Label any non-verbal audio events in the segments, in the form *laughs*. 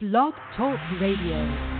Blog Talk Radio.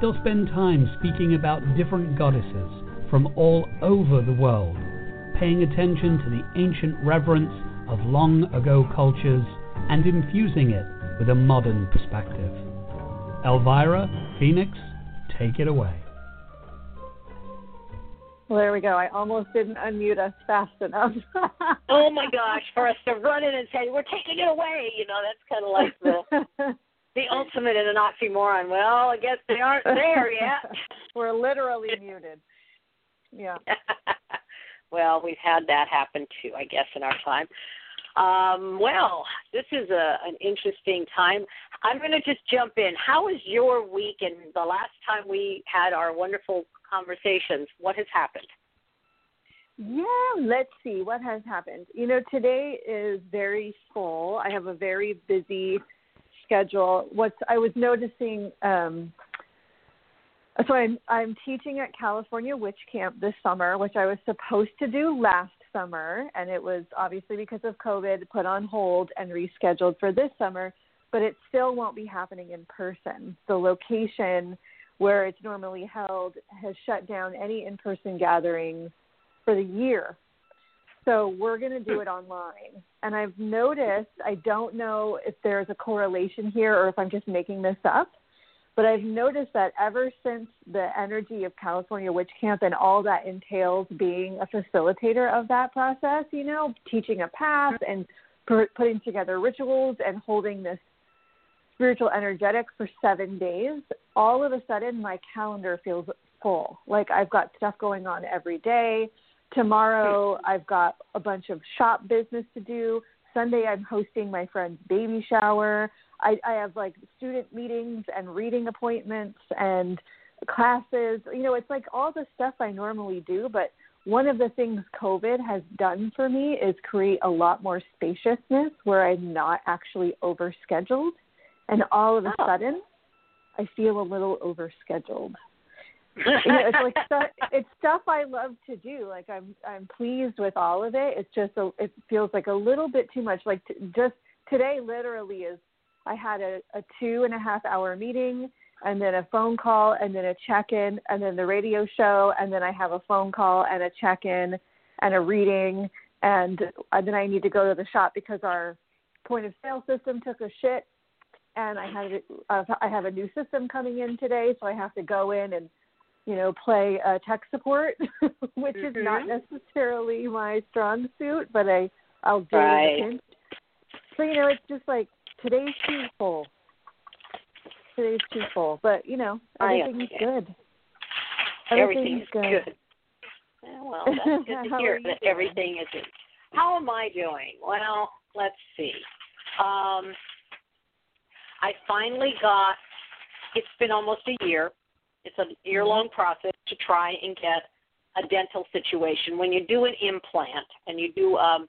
They'll spend time speaking about different goddesses from all over the world, paying attention to the ancient reverence of long ago cultures and infusing it with a modern perspective. Elvyra, Phoenix, take it away. Well, there we go. I almost didn't unmute us fast enough. *laughs* oh my gosh, for us to run in and say, we're taking it away, you know, that's kind of like the *laughs* the ultimate in an oxymoron. Well, I guess they aren't there yet. *laughs* We're literally muted. Yeah. *laughs* well, we've had that happen too, I guess, in our time. Um, well, this is a, an interesting time. I'm going to just jump in. How was your week and the last time we had our wonderful conversations? What has happened? Yeah, let's see what has happened. You know, today is very full. I have a very busy schedule. What's I was noticing. Um, so I'm I'm teaching at California Witch Camp this summer, which I was supposed to do last summer, and it was obviously because of COVID put on hold and rescheduled for this summer. But it still won't be happening in person. The location where it's normally held has shut down any in-person gatherings for the year so we're going to do it online. And I've noticed, I don't know if there's a correlation here or if I'm just making this up, but I've noticed that ever since the energy of California Witch Camp and all that entails being a facilitator of that process, you know, teaching a path and putting together rituals and holding this spiritual energetics for seven days, all of a sudden my calendar feels full. Like I've got stuff going on every day. Tomorrow, I've got a bunch of shop business to do. Sunday, I'm hosting my friend's baby shower. I, I have like student meetings and reading appointments and classes. You know, it's like all the stuff I normally do, but one of the things COVID has done for me is create a lot more spaciousness where I'm not actually overscheduled. And all of a oh. sudden, I feel a little overscheduled you know, it's like *laughs* stuff, it's stuff I love to do. Like I'm I'm pleased with all of it. It's just a, it feels like a little bit too much. Like t- just today, literally is I had a, a two and a half hour meeting and then a phone call and then a check in and then the radio show and then I have a phone call and a check in and a reading and, and then I need to go to the shop because our point of sale system took a shit and I had uh, I have a new system coming in today, so I have to go in and you know, play uh, tech support, *laughs* which mm-hmm. is not mm-hmm. necessarily my strong suit, but I I'll do right. it. So you know, it's just like today's too full. Today's too full, but you know, everything's good. Everything's, everything's good. good. Well, that's good to *laughs* hear that doing? everything is. Good. How am I doing? Well, let's see. Um, I finally got. It's been almost a year it's a year long mm-hmm. process to try and get a dental situation. When you do an implant and you do um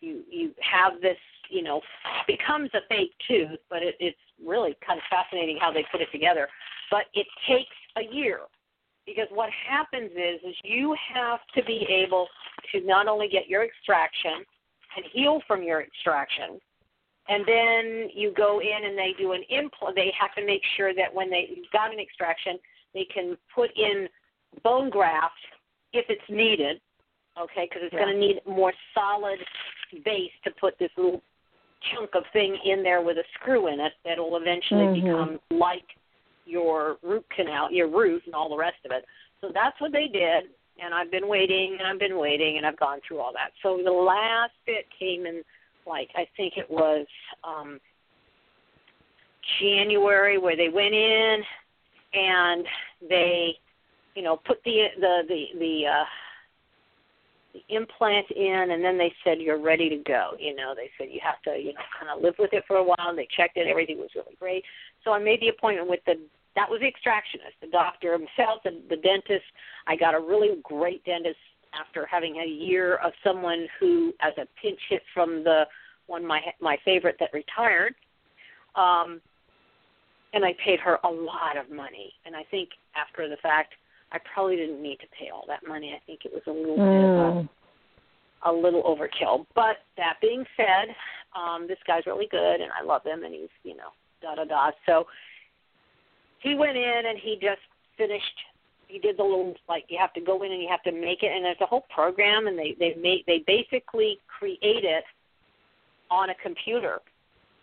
you you have this, you know, becomes a fake tooth, but it, it's really kind of fascinating how they put it together. But it takes a year because what happens is is you have to be able to not only get your extraction and heal from your extraction and then you go in and they do an implant they have to make sure that when they got an extraction they can put in bone graft if it's needed okay because it's yeah. going to need more solid base to put this little chunk of thing in there with a screw in it that'll eventually mm-hmm. become like your root canal, your root, and all the rest of it. So that's what they did, and I've been waiting and I've been waiting and I've gone through all that. So the last bit came in, like I think it was um January, where they went in and they, you know, put the the the the uh, the implant in, and then they said you're ready to go. You know, they said you have to, you know, kind of live with it for a while. And they checked it; everything was really great. So I made the appointment with the that was the extractionist, the doctor himself, and the dentist. I got a really great dentist after having a year of someone who, as a pinch hit from the one my my favorite that retired, um, and I paid her a lot of money. And I think after the fact, I probably didn't need to pay all that money. I think it was a little mm. bit of a, mm. a little overkill. But that being said, um, this guy's really good, and I love him, and he's you know da da da. So he went in and he just finished he did the little like you have to go in and you have to make it and there's a whole program and they they make they basically create it on a computer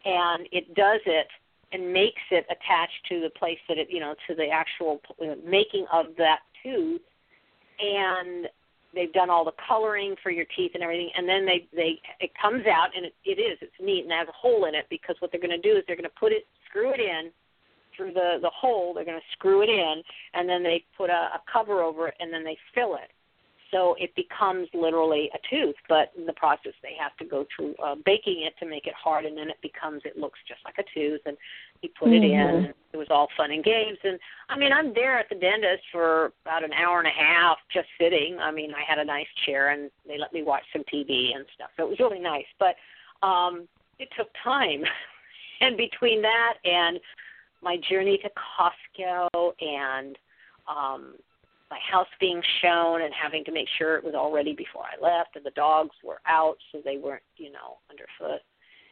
and it does it and makes it attached to the place that it you know to the actual uh, making of that tooth and they've done all the coloring for your teeth and everything and then they they it comes out and it, it is it's neat and has a hole in it because what they're going to do is they're going to put it screw it in through the the hole. They're going to screw it in, and then they put a, a cover over it, and then they fill it. So it becomes literally a tooth, but in the process they have to go through uh, baking it to make it hard, and then it becomes it looks just like a tooth. And he put mm-hmm. it in. And it was all fun and games. And I mean, I'm there at the dentist for about an hour and a half, just sitting. I mean, I had a nice chair, and they let me watch some TV and stuff. So it was really nice, but um, it took time. *laughs* and between that and my journey to Costco and um, my house being shown and having to make sure it was all ready before I left, and the dogs were out so they weren't, you know, underfoot.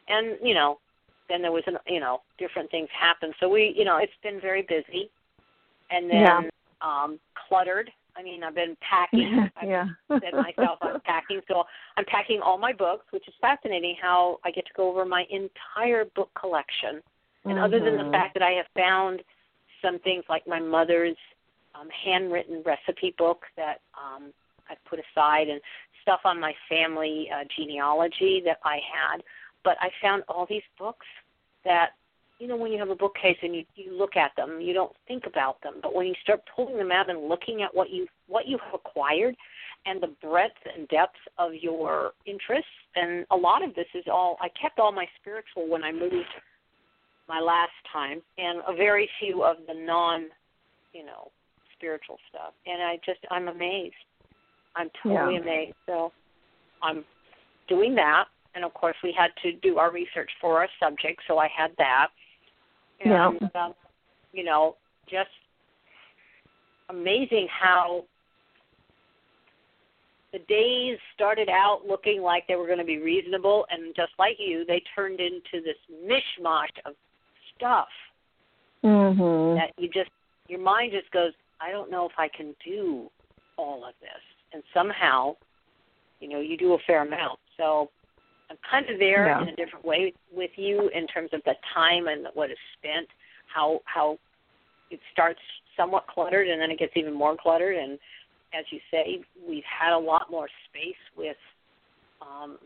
And you know, then there was, an, you know, different things happened. So we, you know, it's been very busy, and then yeah. um, cluttered. I mean, I've been packing. *laughs* I've yeah. said myself I'm packing, so I'm packing all my books, which is fascinating. How I get to go over my entire book collection and mm-hmm. other than the mm-hmm. fact that I have found some things like my mother's um, handwritten recipe book that um, I put aside and stuff on my family uh, genealogy that I had, but I found all these books that you know when you have a bookcase and you you look at them you don't think about them. But when you start pulling them out and looking at what you what you have acquired and the breadth and depth of your interests and a lot of this is all I kept all my spiritual when I moved my last time, and a very few of the non, you know, spiritual stuff. And I just I'm amazed. I'm totally yeah. amazed. So I'm doing that, and of course we had to do our research for our subject, so I had that. And yeah. um, you know, just amazing how the days started out looking like they were going to be reasonable, and just like you, they turned into this mishmash of stuff mm-hmm. that you just your mind just goes, I don't know if I can do all of this, and somehow, you know, you do a fair amount. So I'm kind of there yeah. in a different way with you in terms of the time and what is spent, how how it starts somewhat cluttered and then it gets even more cluttered and as you say, we've had a lot more space with um,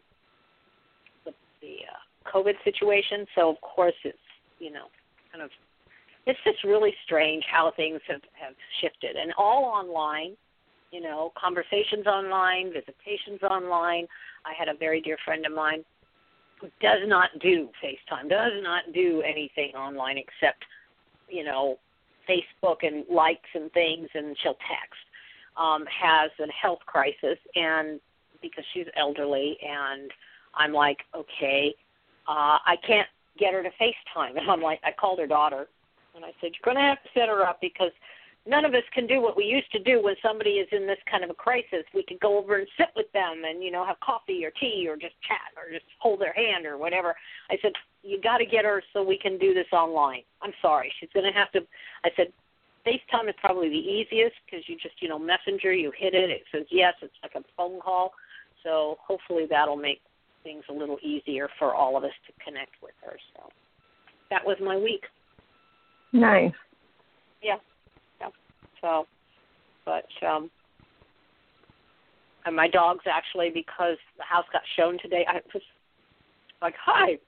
the, the uh, COVID situation. So of course it's you know, kind of it's just really strange how things have have shifted and all online you know conversations online visitations online i had a very dear friend of mine who does not do facetime does not do anything online except you know facebook and likes and things and she'll text um has a health crisis and because she's elderly and i'm like okay uh i can't get her to FaceTime. And *laughs* I'm like, I called her daughter, and I said, you're going to have to set her up because none of us can do what we used to do when somebody is in this kind of a crisis. We could go over and sit with them and you know have coffee or tea or just chat or just hold their hand or whatever. I said you got to get her so we can do this online. I'm sorry, she's going to have to. I said FaceTime is probably the easiest because you just you know messenger you hit it it says yes it's like a phone call. So hopefully that'll make things a little easier for all of us to connect with her. So that was my week. Nice. Yeah. Yeah. So, but um, and my dogs actually because the house got shown today. I was like, "Hi,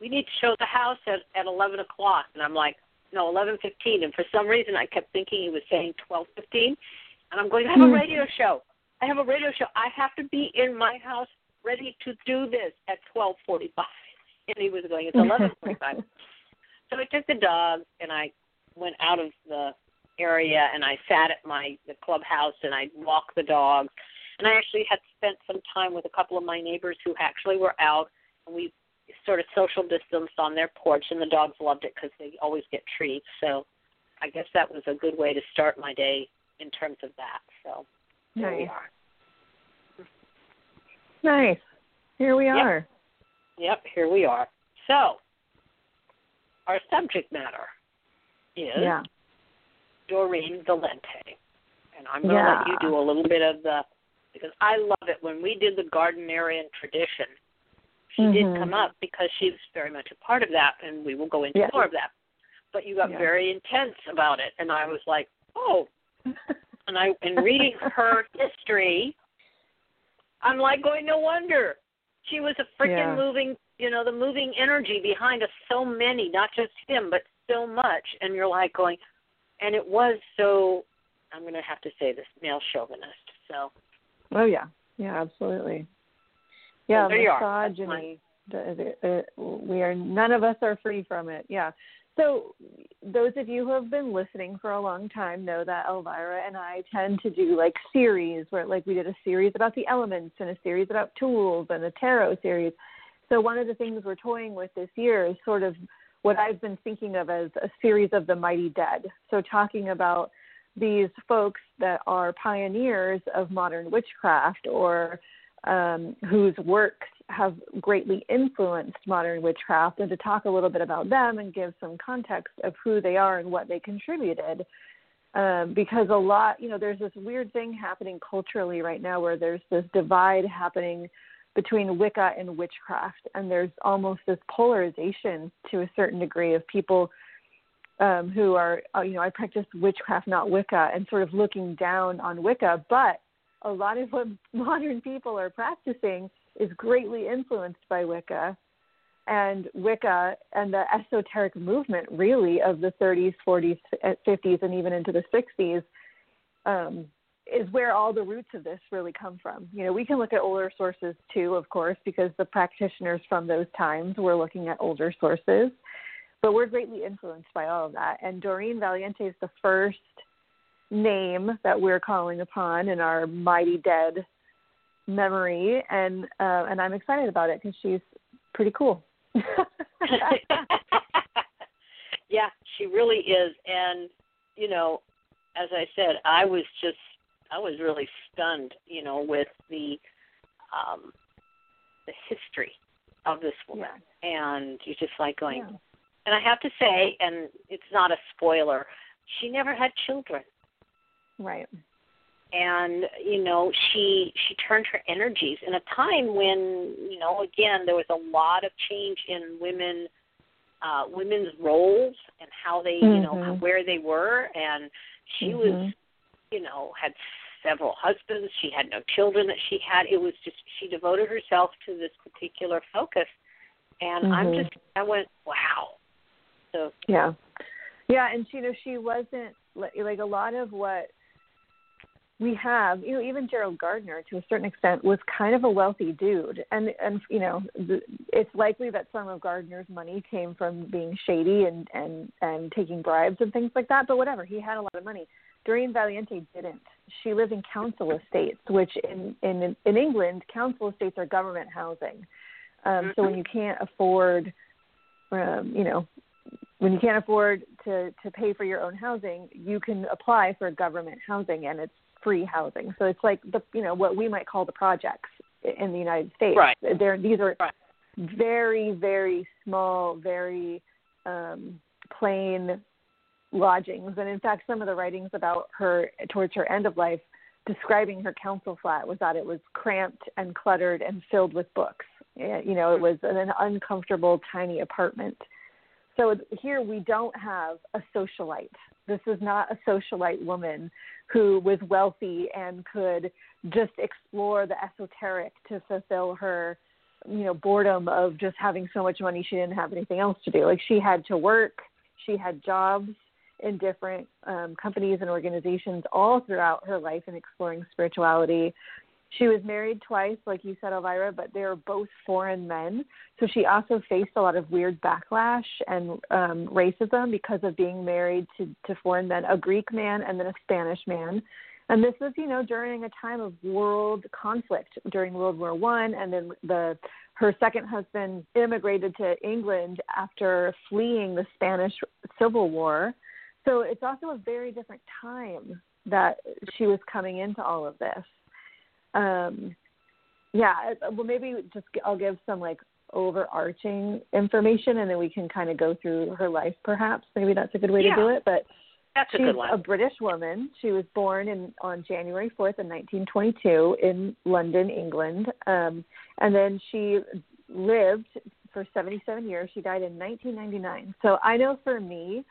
we need to show the house at at eleven o'clock," and I'm like, "No, eleven fifteen. And for some reason, I kept thinking he was saying twelve fifteen, and I'm going, "I have a hmm. radio show. I have a radio show. I have to be in my house ready to do this at twelve forty-five. *laughs* And he was going, "It's eleven forty-five. *laughs* so I took the dog and I went out of the area and I sat at my the clubhouse and I walked the dogs. And I actually had spent some time with a couple of my neighbors who actually were out and we sort of social distanced on their porch and the dogs loved it because they always get treats. So I guess that was a good way to start my day in terms of that. So here we are. Nice. Here we are. Yep, here we are. So, our subject matter is yeah. Doreen Valiente. And I'm going to yeah. let you do a little bit of the, because I love it. When we did the Gardnerian tradition, she mm-hmm. did come up because she's very much a part of that, and we will go into yeah. more of that. But you got yeah. very intense about it, and I was like, oh. *laughs* and I, in reading her history, I'm like going, no wonder. She was a freaking yeah. moving, you know, the moving energy behind us so many, not just him, but so much. And you're like going, and it was so, I'm going to have to say this, male chauvinist. So. Oh, yeah. Yeah, absolutely. Yeah, so misogyny. The, the, the, we are, none of us are free from it. Yeah. So, those of you who have been listening for a long time know that Elvyra and I tend to do like series where, like, we did a series about the elements and a series about tools and a tarot series. So, one of the things we're toying with this year is sort of what I've been thinking of as a series of the mighty dead. So, talking about these folks that are pioneers of modern witchcraft or um, whose works have greatly influenced modern witchcraft, and to talk a little bit about them and give some context of who they are and what they contributed. Um, because a lot, you know, there's this weird thing happening culturally right now where there's this divide happening between Wicca and witchcraft, and there's almost this polarization to a certain degree of people um, who are, uh, you know, I practice witchcraft, not Wicca, and sort of looking down on Wicca, but a lot of what *laughs* modern people are practicing is greatly influenced by Wicca. And Wicca and the esoteric movement, really, of the 30s, 40s, 50s, and even into the 60s, um, is where all the roots of this really come from. You know, we can look at older sources too, of course, because the practitioners from those times were looking at older sources. But we're greatly influenced by all of that. And Doreen Valiente is the first name that we're calling upon in our mighty dead memory, and uh, and I'm excited about it because she's pretty cool. *laughs* *laughs* yeah, she really is, and you know, as I said, I was just I was really stunned, you know, with the um, the history of this woman, yeah. and you're just like going. Yeah. And I have to say, and it's not a spoiler, she never had children. Right. And you know, she she turned her energies in a time when you know, again, there was a lot of change in women uh women's roles and how they, mm-hmm. you know, mm-hmm. where they were and she mm-hmm. was you know, had several husbands, she had no children that she had. It was just she devoted herself to this particular focus. And mm-hmm. I'm just I went, Wow. So Yeah. Yeah, and you know, she wasn't like a lot of what we have, you know, even Gerald Gardner to a certain extent was kind of a wealthy dude, and and you know, the, it's likely that some of Gardner's money came from being shady and and and taking bribes and things like that. But whatever, he had a lot of money. Doreen Valiente didn't. She lived in council estates, which in in in England, council estates are government housing. Um, so when you can't afford, um, you know, when you can't afford to to pay for your own housing, you can apply for government housing, and it's free housing. So it's like the you know what we might call the projects in the United States. Right. They're, these are right. very very small, very um, plain lodgings. And in fact, some of the writings about her towards her end of life, describing her council flat, was that it was cramped and cluttered and filled with books. You know, it hmm. was an uncomfortable, tiny apartment. So here we don't have a socialite. This is not a socialite woman who was wealthy and could just explore the esoteric to fulfill her, you know, boredom of just having so much money she didn't have anything else to do. Like she had to work, she had jobs in different um, companies and organizations all throughout her life in exploring spirituality. She was married twice, like you said, Elvyra, but they were both foreign men. So she also faced a lot of weird backlash and um, racism because of being married to, to foreign men, a Greek man and then a Spanish man. And this was, you know, during a time of world conflict during World War One, and then the her second husband immigrated to England after fleeing the Spanish Civil War. So it's also a very different time that she was coming into all of this um, yeah, well, maybe just I'll give some like overarching information, and then we can kind of go through her life. Perhaps maybe that's a good way yeah. to do it. But that's a she's good one. a British woman. She was born in on January fourth in 1922 in London, England, um, and then she lived for 77 years. She died in 1999. So I know for me,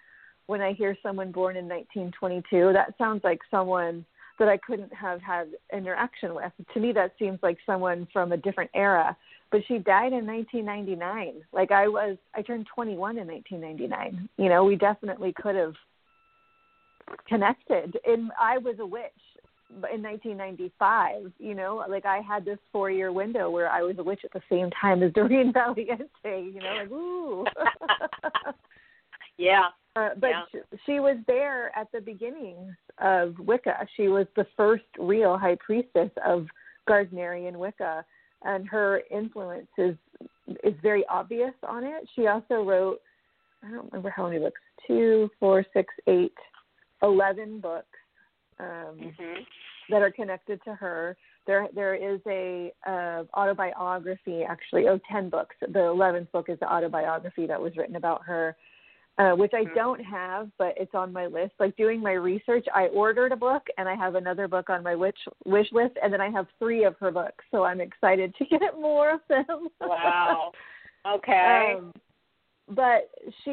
when I hear someone born in 1922, that sounds like someone that I couldn't have had interaction with. To me, that seems like someone from a different era. But she died in 1999. Like I was, I turned 21 in 1999. You know, we definitely could have connected. And I was a witch in 1995. You know, like I had this four-year window where I was a witch at the same time as *laughs* Doreen Valiente. You know, like ooh. *laughs* yeah. Uh, but yeah. she, she was there at the beginning of Wicca. She was the first real high priestess of Gardnerian Wicca, and her influence is is very obvious on it. She also wrote, I don't remember how many books, two, four, six, eight, eleven books um, mm-hmm. that are connected to her. There, there is a uh, autobiography, actually, oh, ten books. The eleventh book is the autobiography that was written about her uh, which I don't have, but it's on my list. Like doing my research, I ordered a book and I have another book on my wish wish list, and then I have three of her books. So I'm excited to *laughs* get more of them. Wow. *laughs* Okay. um, but she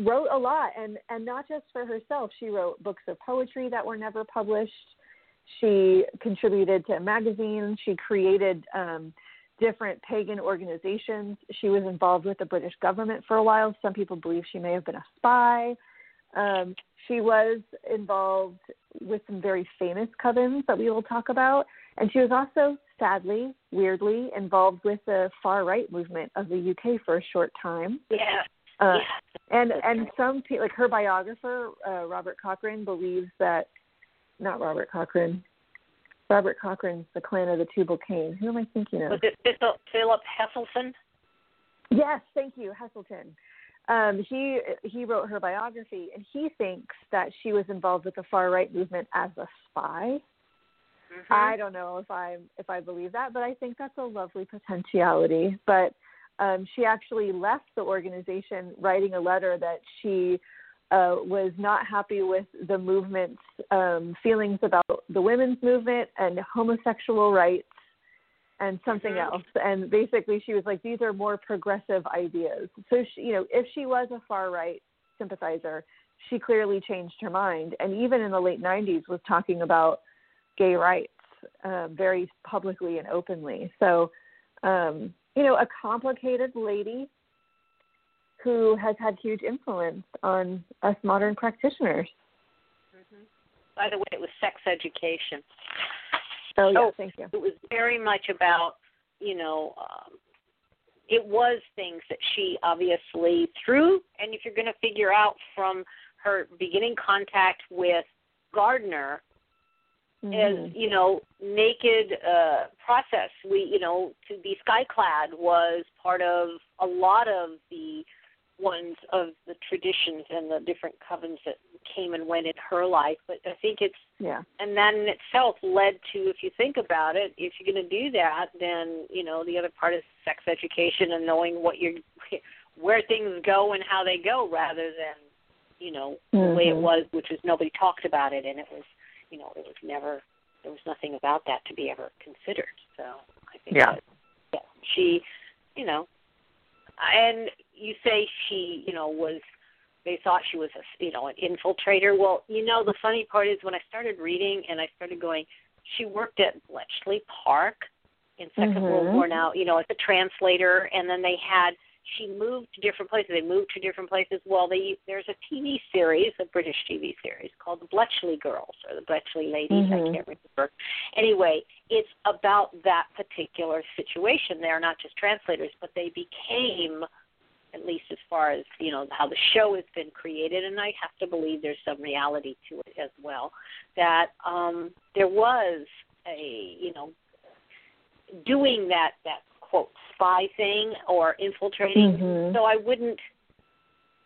wrote a lot, and and not just for herself. She wrote books of poetry that were never published. She contributed to a magazine. She created. Um, different pagan organizations. She was involved with the British government for a while. Some people believe she may have been a spy. Um, she was involved with some very famous covens that we will talk about. And she was also, sadly, weirdly, involved with the far right movement of the UK for a short time. Yeah. Uh, And and some people, like her biographer, uh, Robert Cochrane, believes that not Robert Cochrane, Robert Cochrane's The Clan of the Tubal Cain. Who am I thinking of? Was it Philip Heselton? Yes, thank you, Heselton. Um, he he wrote her biography, and he thinks that she was involved with the far right movement as a spy. Mm-hmm. I don't know if I if I believe that, but I think that's a lovely potentiality. But um, she actually left the organization writing a letter that she uh, was not happy with the movement's um, feelings about the women's movement and homosexual rights and something mm-hmm. else. And basically, she was like, these are more progressive ideas. So, she, you know, if she was a far right sympathizer, she clearly changed her mind. And even in the late 90s, was talking about gay rights uh, very publicly and openly. So, um, you know, a complicated lady who has had huge influence on us modern practitioners. Mm-hmm. By the way, it was sex education. Oh, yeah, oh, thank you. It was very much about, you know, um, it was things that she obviously threw. and if you're going to figure out from her beginning contact with Gardner, mm-hmm. you know, naked uh, process. We, you know, to be skyclad was part of a lot of the ones of the traditions and the different covens that came and went in her life. But I think it's yeah, and that in itself led to, if you think about it, if you're going to do that, then you know the other part is sex education and knowing what you're where things go and how they go, rather than you know mm-hmm. the way it was, which was nobody talked about it and it was you know it was never there was nothing about that to be ever considered. So I think yeah, that, yeah she you know and you say she, you know, was they thought she was a, you know, an infiltrator. Well, you know, the funny part is when I started reading and I started going, she worked at Bletchley Park in 2nd mm-hmm. World War now, you know, as a translator, and then they had she moved to different places. They moved to different places. Well, they there's a TV series, a British TV series called The Bletchley Girls or The Bletchley Ladies. Mm-hmm. I can't remember. Anyway, it's about that particular situation. They're not just translators, but they became at least as far as you know how the show has been created and i have to believe there's some reality to it as well that um there was a you know doing that that quote spy thing or infiltrating. Mm-hmm. So I wouldn't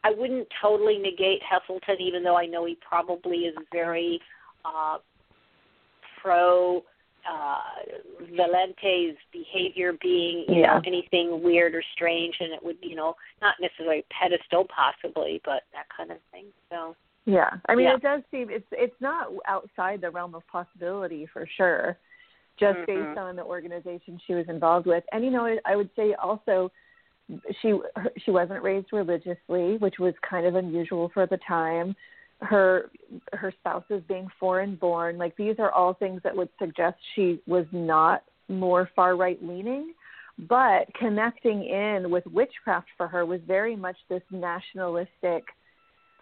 I wouldn't totally negate Heselton, even though I know he probably is very uh, pro uh, Valiente's behavior being you yeah. know anything weird or strange, and it would you know not necessarily pedestal possibly, but that kind of thing. So yeah, I mean yeah. it does seem it's it's not outside the realm of possibility for sure just mm-hmm. based on the organization she was involved with. And you know, I would say also she she wasn't raised religiously, which was kind of unusual for the time. Her her spouse is being foreign born. Like these are all things that would suggest she was not more far right leaning. But connecting in with witchcraft for her was very much this nationalistic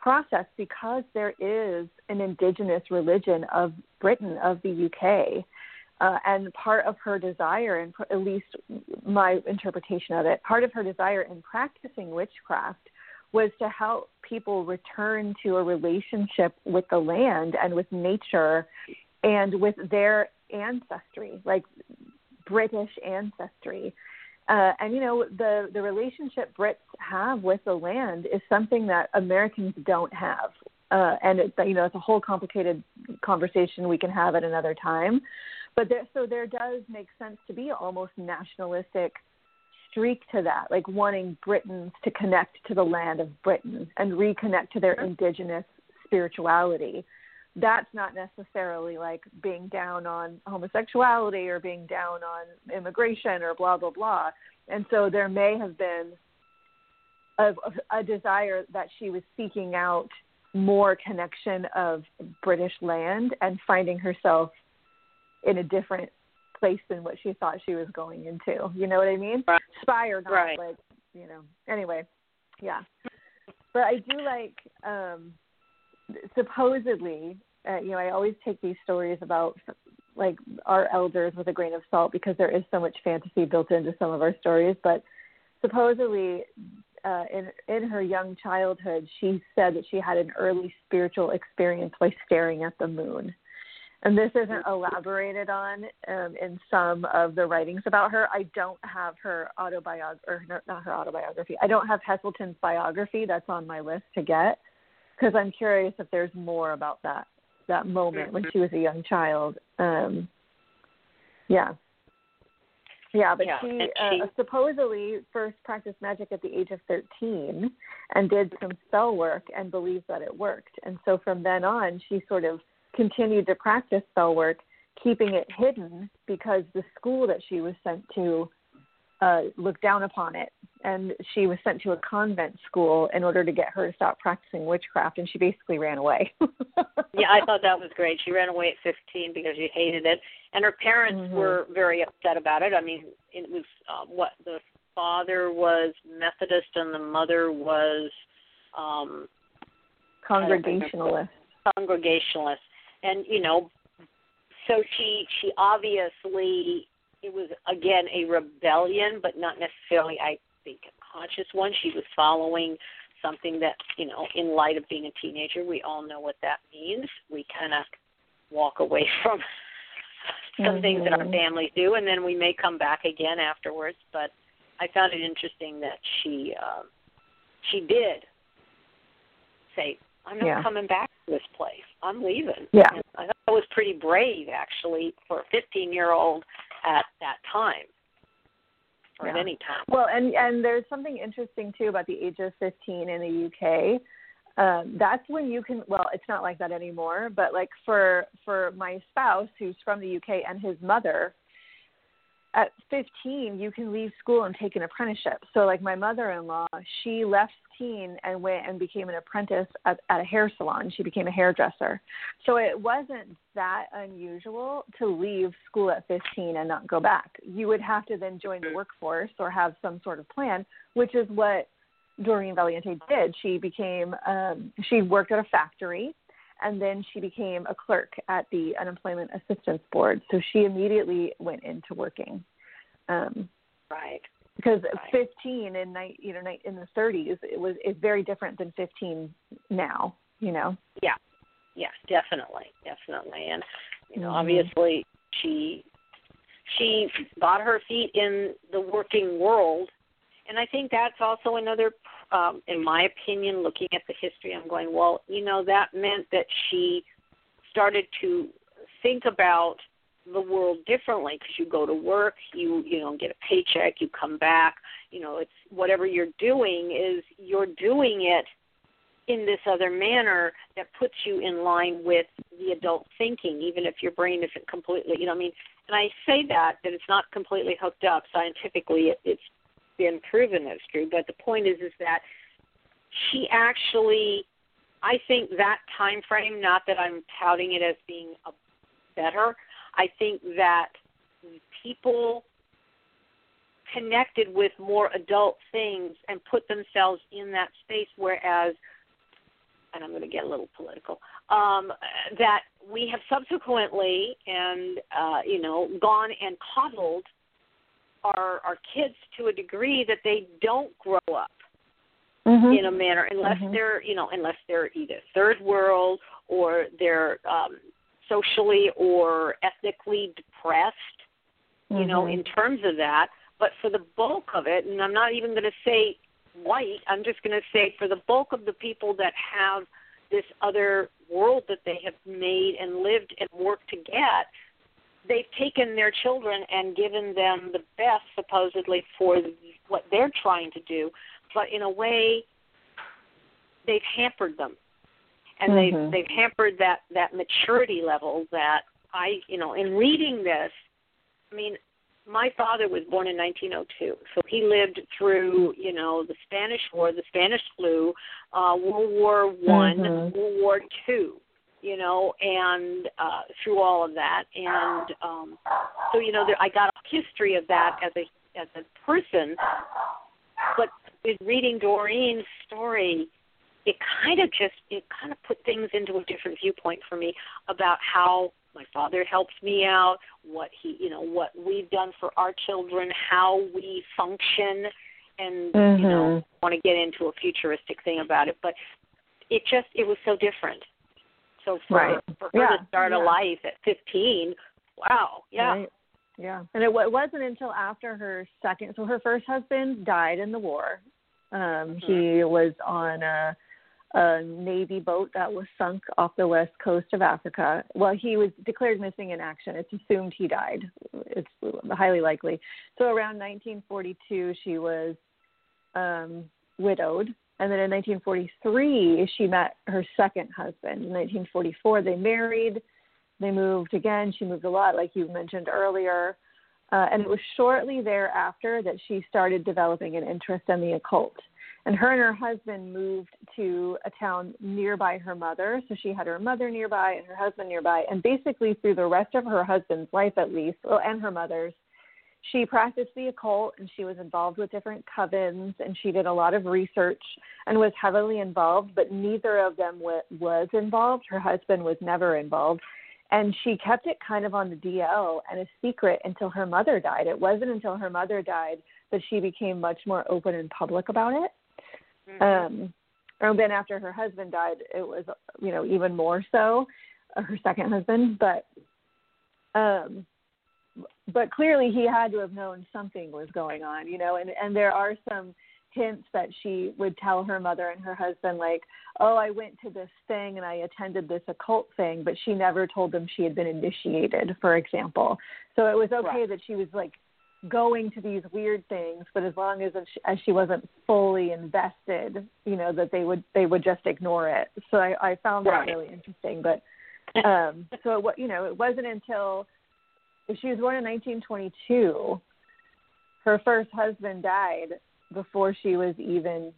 process because there is an indigenous religion of Britain, of the UK uh, and part of her desire, and at least my interpretation of it, part of her desire in practicing witchcraft was to help people return to a relationship with the land and with nature and with their ancestry, like British ancestry. Uh, and you know the the relationship Brits have with the land is something that Americans don't have, uh, and it's you know it's a whole complicated conversation we can have at another time but there, so there does make sense to be almost nationalistic streak to that, like wanting Britons to connect to the land of Britain and reconnect to their indigenous spirituality. That's not necessarily like being down on homosexuality or being down on immigration or blah blah blah. And so there may have been a, a desire that she was seeking out more connection of British land and finding herself in a different place than what she thought she was going into. You know what I mean? Right. Spy or not, right. like you know. Anyway, yeah. But I do like um supposedly, uh, you know, I always take these stories about like our elders with a grain of salt because there is so much fantasy built into some of our stories. But supposedly, uh, in in her young childhood, she said that she had an early spiritual experience by staring at the moon and this isn't elaborated on um, in some of the writings about her. I don't have her autobiography, or not her autobiography. I don't have Heselton's biography. That's on my list to get because I'm curious if there's more about that that moment when she was a young child. Um, yeah. Yeah, but yeah, she, she uh, supposedly first practiced magic at the age of 13 and did some spell work and believed that it worked. And so from then on, she sort of – continued to practice spell work, keeping it hidden because the school that she was sent to uh, looked down upon it. And she was sent to a convent school in order to get her to stop practicing witchcraft, and she basically ran away. *laughs* yeah, I thought that was great. She ran away at 15 because she hated it, and her parents mm-hmm. were very upset about it. I mean, it was uh, what the father was Methodist and the mother was um Congregationalist. Congregationalist and you know so she she obviously it was again a rebellion but not necessarily i think a conscious one she was following something that you know in light of being a teenager we all know what that means we kind of walk away *laughs* from some mm-hmm. things that our families do and then we may come back again afterwards but i found it interesting that she uh, she did say, "I'm not yeah. coming back to this place. I'm leaving." Yeah, and I thought that was pretty brave, actually, for a 15 year old at that time or yeah. at any time. Well, and and there's something interesting too about the age of 15 in the UK. Um, that's when you can. Well, it's not like that anymore. But like for for my spouse who's from the UK and his mother, at 15 you can leave school and take an apprenticeship. So like my mother-in-law, she left teen and went and became an apprentice at, at a hair salon. She became a hairdresser. So it wasn't that unusual to leave school at 15 and not go back. You would have to then join the workforce or have some sort of plan, which is what Doreen Valiente did. She became, um, she worked at a factory and then she became a clerk at the Unemployment Assistance Board. So she immediately went into working. Um, right because right. 15 in night you know in the 30s it was is very different than 15 now you know yeah yeah definitely definitely and you know mm-hmm. obviously she she got her feet in the working world and i think that's also another um in my opinion looking at the history i'm going well you know that meant that she started to think about the world differently because you go to work, you you know get a paycheck, you come back, you know it's whatever you're doing is you're doing it in this other manner that puts you in line with the adult thinking, even if your brain isn't completely, you know, I mean, and I say that that it's not completely hooked up scientifically. It, it's been proven that's true, but the point is, is that she actually, I think that time frame. Not that I'm touting it as being a better, I think that people connected with more adult things and put themselves in that space, whereas, and I'm going to get a little political, um, that we have subsequently and uh, you know gone and coddled our our kids to a degree that they don't grow up mm-hmm. in a manner unless mm-hmm. they're you know unless they're either third world or they're um, socially or ethnically depressed, you mm-hmm. know, in terms of that. But for the bulk of it, and I'm not even going to say white, I'm just going to say for the bulk of the people that have this other world that they have made and lived and worked to get, they've taken their children and given them the best supposedly for what they're trying to do, but in a way they've hampered them and mm-hmm. they've they've hampered that that maturity level that I you know in reading this, I mean my father was born in 1902, so he lived through you know the Spanish War, the Spanish flu, uh, World War One, mm-hmm. World War Two, you know, and uh, through all of that, and um, so you know there, I got a history of that as a as a person, but with reading Doreen's story, it kind of just it kind of put things into a different viewpoint for me about how my father helps me out, what he you know what we've done for our children, how we function, and mm-hmm. you know want to get into a futuristic thing about it, but it just it was so different. So for right. for her yeah. to start yeah. a life at 15, wow, yeah. Right. Yeah, and it, it wasn't until after her second. So her first husband died in the war. Um, mm-hmm. He was on a a Navy boat that was sunk off the west coast of Africa. Well, he was declared missing in action. It's assumed he died. It's highly likely. So around 1942, she was um, widowed. And then in 1943, she met her second husband. In 1944, they married. They moved again. She moved a lot, like you mentioned earlier. Uh, and it was shortly thereafter that she started developing an interest in the occult and her and her husband moved to a town nearby her mother. So she had her mother nearby and her husband nearby. And basically, through the rest of her husband's life, at least, well, and her mother's, she practiced the occult and she was involved with different covens and she did a lot of research and was heavily involved, but neither of them w- was involved. Her husband was never involved. And she kept it kind of on the DL and a secret until her mother died. It wasn't until her mother died that she became much more open and public about it. Mm-hmm. Um, and then after her husband died, it was you know even more so, her second husband. But um, but clearly he had to have known something was going on, you know. And and there are some hints that she would tell her mother and her husband like oh i went to this thing and i attended this occult thing but she never told them she had been initiated for example so it was okay right. that she was like going to these weird things but as long as as she wasn't fully invested you know that they would they would just ignore it so i i found that really interesting but um so what you know it wasn't until she was born in 1922 her first husband died before she was even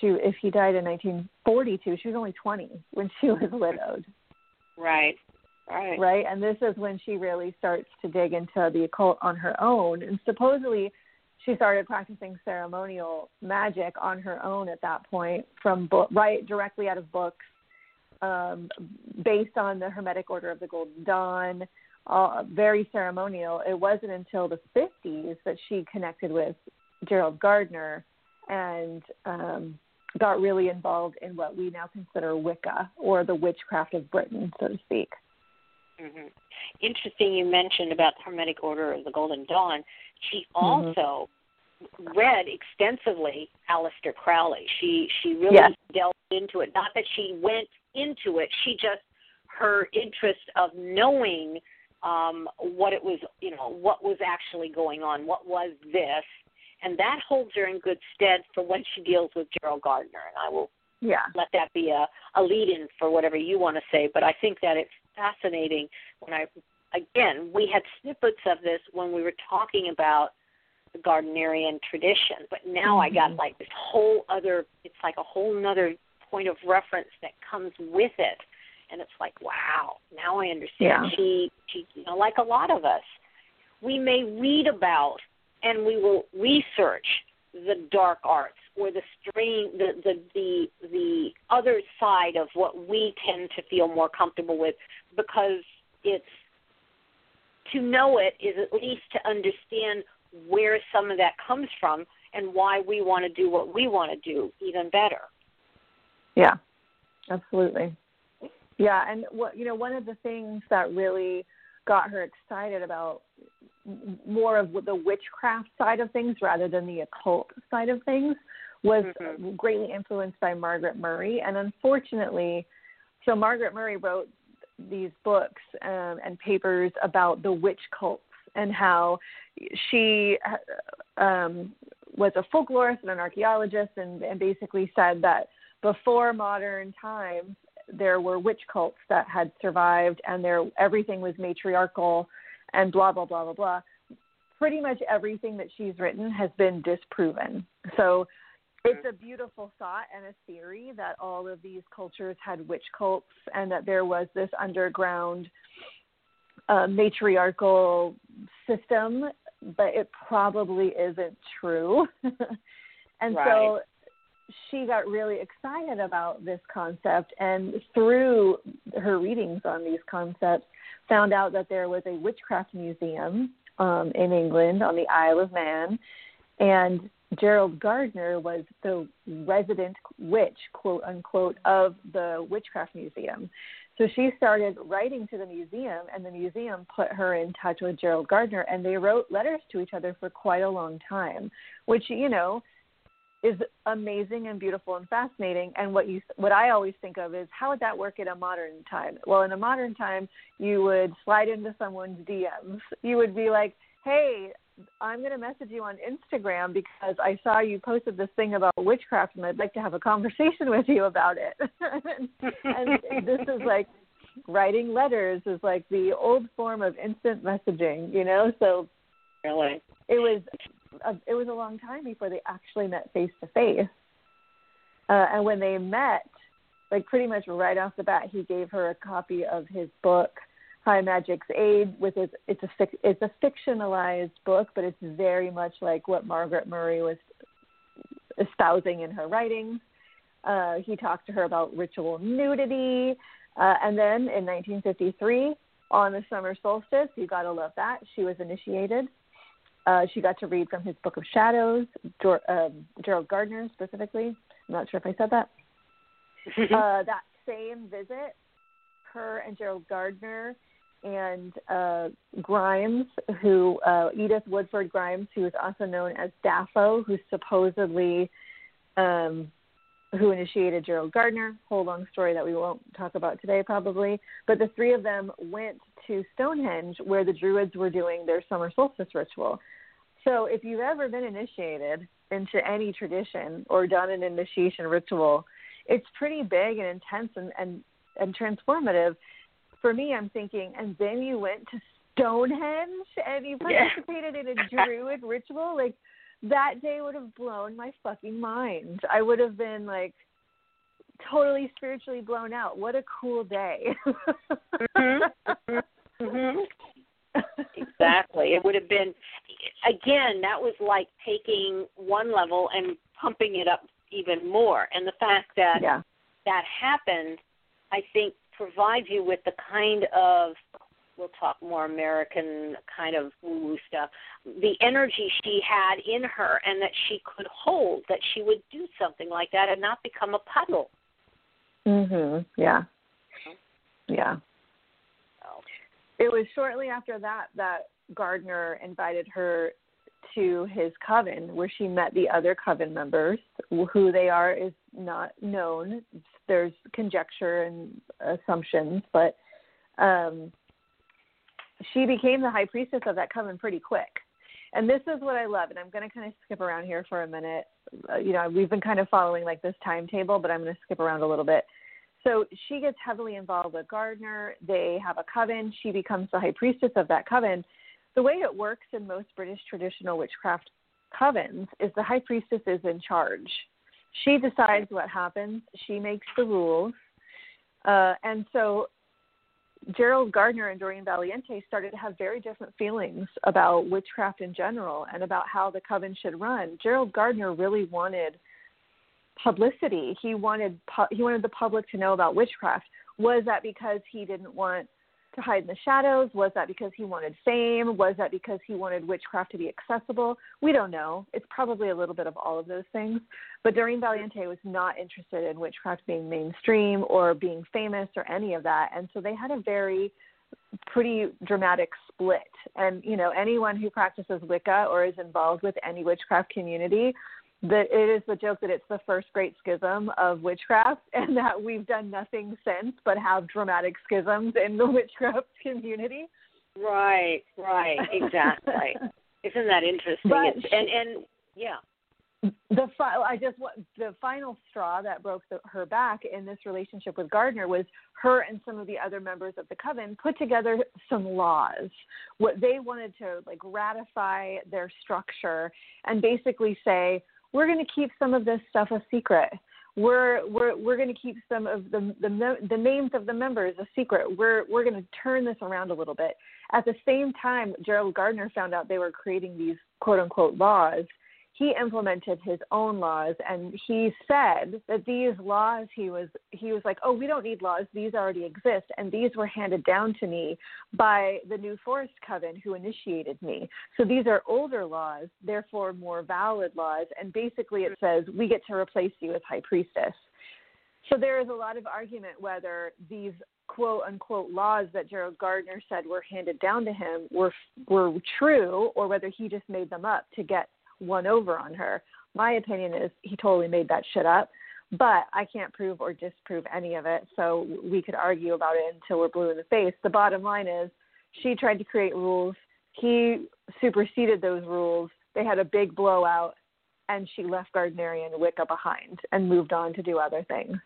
she if he died in 1942 she was only 20 when she *laughs* was widowed. Right right. Right and this is when she really starts to dig into the occult on her own and supposedly she started practicing ceremonial magic on her own at that point from book right directly out of books um based on the hermetic order of the golden dawn uh, very ceremonial. It wasn't until the 50s that she connected with Gerald Gardner and um, got really involved in what we now consider Wicca or the witchcraft of Britain, so to speak. Mm-hmm. Interesting you mentioned about the Hermetic Order of the Golden Dawn. She Mm-hmm. also mm-hmm. read extensively Aleister Crowley. She she really yes. delved into it. Not that she went into it, she just her interest of knowing um, what it was, you know, what was actually going on, what was this, and that holds her in good stead for when she deals with Gerald Gardner. And I will yeah. let that be a, a lead in for whatever you want to say. But I think that it's fascinating when I, again, we had snippets of this when we were talking about the Gardnerian tradition, but now mm-hmm. I got Mm-hmm. like this whole other, it's like a whole nother point of reference that comes with it and it's like wow now i understand yeah. she she you know like a lot of us we may read about and we will research the dark arts or the strain the the the the other side of what we tend to feel more comfortable with because it's to know it is at least to understand where some of that comes from and why we want to do what we want to do even better. Yeah, absolutely. Yeah, and what you know, one of the things that really got her excited about more of the witchcraft side of things rather than the occult side of things was mm-hmm. greatly influenced by Margaret Murray. And unfortunately, so Margaret Murray wrote these books um, and papers about the witch cults and how she um, was a folklorist and an archaeologist and, and basically said that before modern times, there were witch cults that had survived and there everything was matriarchal and blah blah blah blah blah. Pretty much everything that she's written has been disproven. So it's a beautiful thought and a theory that all of these cultures had witch cults and that there was this underground uh, matriarchal system but it probably isn't true. *laughs* And right. so she got really excited about this concept and through her readings on these concepts found out that there was a witchcraft museum um, in England on the Isle of Man and Gerald Gardner was the resident witch, quote unquote, of the Witchcraft Museum. So she started writing to the museum, and the museum put her in touch with Gerald Gardner, and they wrote letters to each other for quite a long time, which, you know, is amazing and beautiful and fascinating. And what you what I always think of is how would that work in a modern time? Well, in a modern time, you would slide into someone's DMs. You would be like, "Hey, I'm going to message you on Instagram because I saw you posted this thing about witchcraft, and I'd like to have a conversation *laughs* with you about it." *laughs* and this is like writing letters is like the old form of instant messaging, you know. So really, it was a, it was a long time before they actually met face to face. And when they met, like pretty much right off the bat, he gave her a copy of his book, High Magic's Aid. With his, it's a it's a fictionalized book, but it's very much like what Margaret Murray was espousing in her writings. Uh, he talked to her about ritual nudity, uh, and then in 1953, on the summer solstice, you gotta love that. She was initiated. Uh, she got to read from his Book of Shadows, Ger- um, Gerald Gardner specifically. I'm not sure if I said that. *laughs* uh, that same visit, her and Gerald Gardner and uh, Grimes, who uh, Edith Woodford Grimes, who is also known as Dafo, who supposedly um, who initiated Gerald Gardner. Whole long story that we won't talk about today, probably. But the three of them went to Stonehenge, where the Druids were doing their summer solstice ritual. So, if you've ever been initiated into any tradition or done an initiation ritual, it's pretty big and intense and, and, and transformative. For me, I'm thinking, and then you went to Stonehenge and you participated yeah. in a *laughs* Druid ritual. Like, that day would have blown my fucking mind. I would have been like totally spiritually blown out. What a cool day. mm-hmm. Mm-hmm. Exactly. It would have been again, that was like taking one level and pumping it up even more. And the fact that yeah. that happened, I think provides you with the kind of we'll talk more American kind of woo woo stuff. The energy she had in her and that she could hold, that she would do something like that and not become a puddle. Mhm. Yeah. Yeah. It was shortly after that that Gardner invited her to his coven where she met the other coven members. Who they are is not known. There's conjecture and assumptions, but um she became the high priestess of that coven pretty quick. And this is what I love, and I'm going to kind of skip around here for a minute. Uh, you know, we've been kind of following like this timetable, but I'm going to skip around a little bit. So she gets heavily involved with Gardner. They have a coven. She becomes the high priestess of that coven. The way it works in most British traditional witchcraft covens is the high priestess is in charge. She decides what happens. She makes the rules. Uh, and so Gerald Gardner and Doreen Valiente started to have very different feelings about witchcraft in general and about how the coven should run. Gerald Gardner really wanted publicity. He wanted he wanted the public to know about witchcraft. Was that because he didn't want to hide in the shadows? Was that because he wanted fame? Was that because he wanted witchcraft to be accessible? We don't know. It's probably a little bit of all of those things. But Doreen Valiente was not interested in witchcraft being mainstream or being famous or any of that. And so they had a very pretty dramatic split. And, you know, anyone who practices Wicca or is involved with any witchcraft community that it is the joke that it's the first great schism of witchcraft *laughs* and that we've done nothing since but have dramatic schisms in the *laughs* witchcraft community. Right, right, exactly. *laughs* Isn't that interesting? But and and yeah. The fi- I just the final straw that broke the, her back in this relationship with Gardner was her and some of the other members of the coven put together some laws. What they wanted to like ratify their structure and basically say we're going to keep some of this stuff a secret. We're we're we're going to keep some of the the the names of the members a secret. We're we're going to turn this around a little bit. At the same time, Gerald Gardner found out they were creating these quote unquote laws he implemented his own laws and he said that these laws he was he was like oh we don't need laws. These already exist and these were handed down to me by the new forest coven who initiated me. So these are older laws therefore more valid laws and basically it says we get to replace you as high priestess. So there is a lot of argument whether these quote unquote laws that Gerald Gardner said were handed down to him were were true or whether he just made them up to get one over on her. My opinion is he totally made that shit up, but I can't prove or disprove any of it. So we could argue about it until we're blue in the face. The bottom line is she tried to create rules. He superseded those rules. They had a big blowout, and she left Gardnerian Wicca behind and moved on to do other things.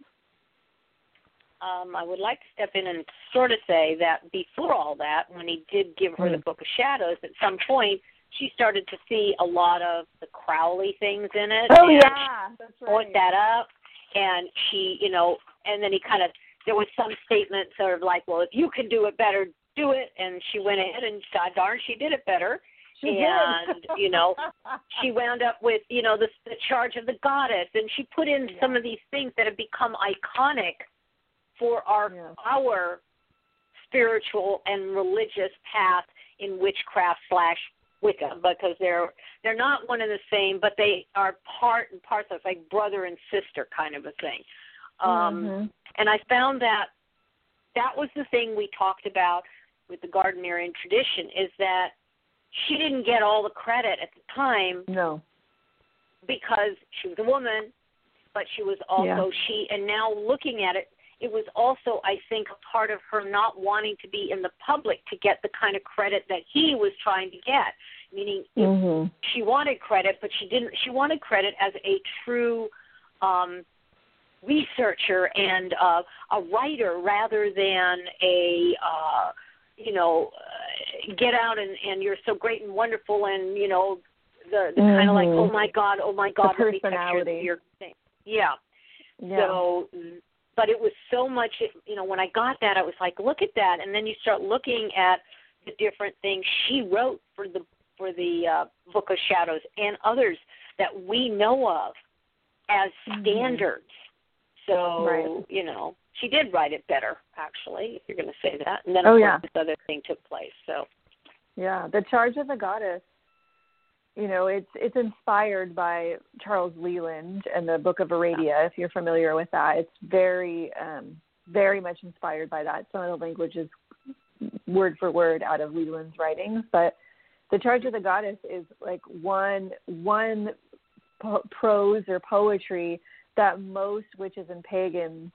Um, I would like to step in and sort of say that before all that, when he did give her the Book of Shadows, at some point she started to see a lot of the Crowley things in it. Oh yeah, that's right. Point that up, and she, you know, and then he kind of there was some statement sort of like, well, if you can do it better, do it. And she went ahead and God darn, she did it better. She and you know, *laughs* she wound up with you know the, the charge of the goddess, and she put in yeah. some of these things that have become iconic for our yeah. our spiritual and religious path in witchcraft slash Wicca because they're they're not one and the same, but they are part and parcel. It's like brother and sister kind of a thing. Um, mm-hmm. And I found that that was the thing we talked about with the Gardnerian tradition is that she didn't get all the credit at the time. No. Because she was a woman, but she was also yeah. she and now looking at it it was also I think a part of her not wanting to be in the public to get the kind of credit that he was trying to get meaning mm-hmm. she wanted credit but she didn't she wanted credit as a true um researcher and uh a writer rather than a uh you know uh, get out and and you're so great and wonderful and you know the the mm-hmm. kind of like oh my god oh my god the personality. your, your thing yeah. yeah. So, but it was so much. You know, when I got that, I was like, look at that, and then you start looking at the different things she wrote for the for the uh, Book of Shadows and others that we know of as mm-hmm. standards. So right. you know, she did write it better, actually, if you're going to say that. And then oh, of yeah. course this other thing took place. So yeah, the charge of the goddess you know it's it's inspired by Charles Leland and the Book of Aradia. If you're familiar with that, it's very um, very much inspired by that. Some of the language is word for word out of Leland's writings, but the Charge of the Goddess is like one one po- prose or poetry that most witches and pagans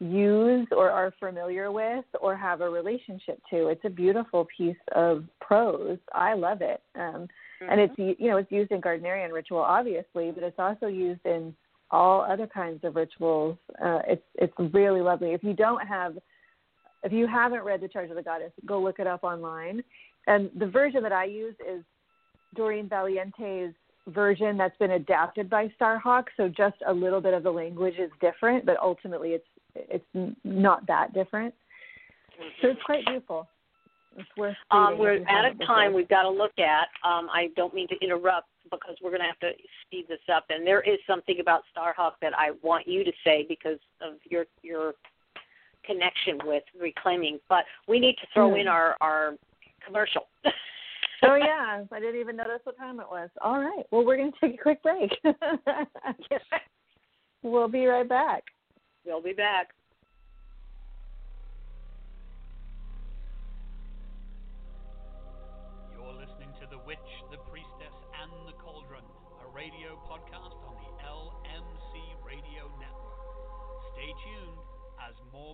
use or are familiar with or have a relationship to. It's a beautiful piece of prose. I love it. Um, Mm-hmm. And it's you know it's used in Gardnerian ritual, obviously, but it's also used in all other kinds of rituals. Uh, it's it's really lovely. If you don't have, if you haven't read the Charge of the Goddess, go look it up online. And the version that I use is Doreen Valiente's version that's been adapted by Starhawk. So just a little bit of the language is different, but ultimately it's it's not that different. So it's quite beautiful. Um, we're out of time. We've got to look at. Um, I don't mean to interrupt because we're going to have to speed this up. And there is something about Starhawk that I want you to say because of your your connection with reclaiming. But we need to throw mm. in our our commercial. *laughs* oh yeah, *laughs* I didn't even notice what time it was. All right. Well, we're going to take a quick break. *laughs* we'll be right back. We'll be back.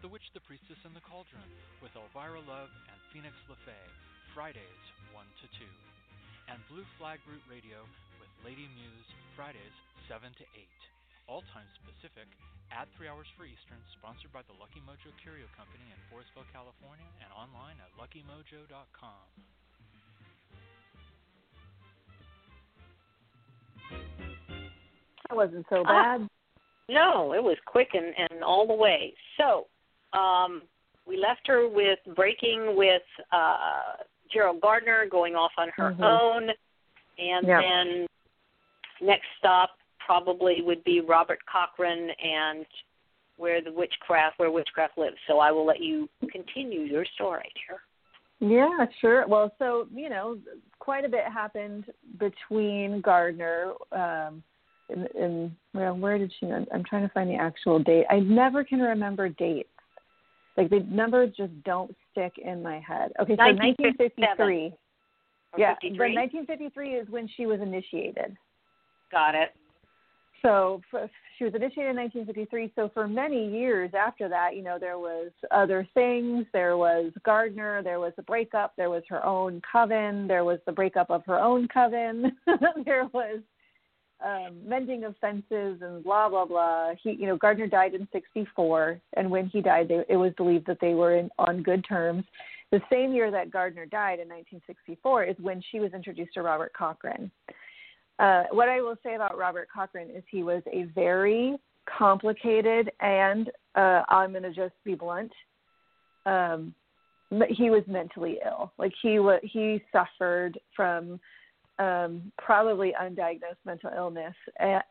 The Witch, the Priestess, and the Cauldron with Elvyra Love and Phoenix LeFae, Fridays 1 to 2. And Blue Flag Root Radio with Lady Muse, Fridays 7 to 8. All times Pacific at 3 hours for Eastern, sponsored by the Lucky Mojo Curio Company in Forestville, California, and online at luckymojo.com. That wasn't so ah. bad. no, it was quick and, and all the way. So, um, we left her with breaking with uh, Gerald Gardner, going off on her mm-hmm. own, and yeah. then next stop probably would be Robert Cochrane and where the witchcraft where witchcraft lives. So I will let you continue your story, here. Yeah, sure. Well, so you know, quite a bit happened between Gardner. Um, and, and well, where did she? I'm trying to find the actual date. I never can remember dates. Like the numbers just don't stick in my head. Okay, so 1953. Yeah, but 1953 is when she was initiated. Got it. So for, she was initiated in 1953. So for many years after that, you know, there was other things. There was Gardner. There was a breakup. There was her own coven. There was the breakup of her own coven. *laughs* there was um, mending of fences and blah blah blah. He, you know, Gardner died in '64, and when he died, they, it was believed that they were in, on good terms. The same year that Gardner died in 1964 is when she was introduced to Robert Cochrane. Uh, what I will say about Robert Cochrane is he was a very complicated and uh, I'm going to just be blunt, um, he was mentally ill. Like he was, he suffered from um, probably undiagnosed mental illness,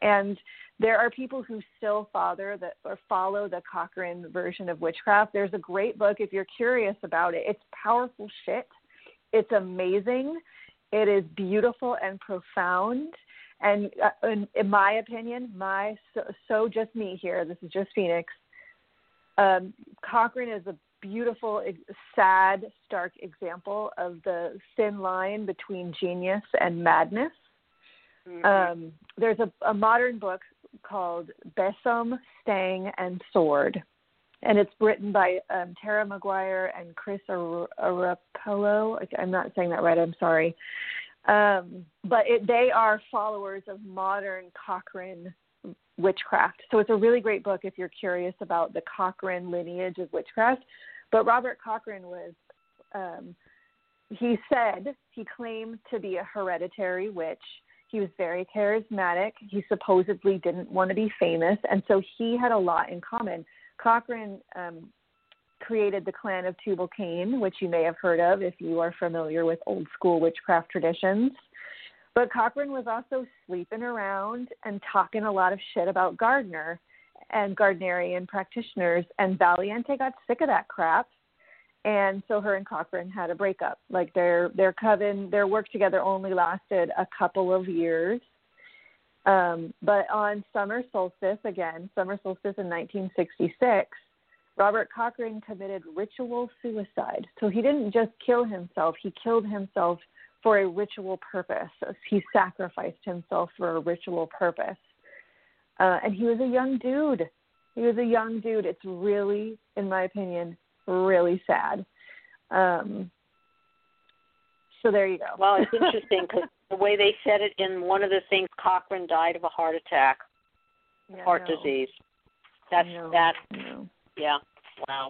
and, there are people who still father that or follow the Cochrane version of witchcraft. There's a great book if you're curious about it. It's powerful shit. It's amazing. It is beautiful and profound. And uh, in, in my opinion, my so, so just me here. This is just Phoenix. Um, Cochrane is a beautiful, sad, stark example of the thin line between genius and madness. Mm-hmm. Um, there's a, a modern book called Besom, Stang, and Sword, and it's written by um, Tara Maguire and Chris Arapello. I'm not saying that right. I'm sorry. Um, but it, they are followers of modern Cochrane witchcraft. So it's a really great book if you're curious about the Cochrane lineage of witchcraft. But Robert Cochrane was, um, he said he claimed to be a hereditary witch. He was very charismatic. He supposedly didn't want to be famous. And so he had a lot in common. Cochrane um, created the clan of Tubal Cain, which you may have heard of if you are familiar with old school witchcraft traditions. But Cochrane was also sleeping around and talking a lot of shit about Gardner and Gardnerian practitioners. And Valiente got sick of that crap. And so her and Cochrane had a breakup. Like their their coven, their work together only lasted a couple of years. Um, but on summer solstice, again, summer solstice in 1966, Robert Cochrane committed ritual suicide. So he didn't just kill himself, he killed himself for a ritual purpose. He sacrificed himself for a ritual purpose. Uh, and he was a young dude. He was a young dude. It's really, in my opinion, really sad. Um, so there you go. Well, it's *laughs* interesting because the way they said it in one of the things, Cochrane died of a heart attack, yeah, heart disease. That's that. Yeah. Wow.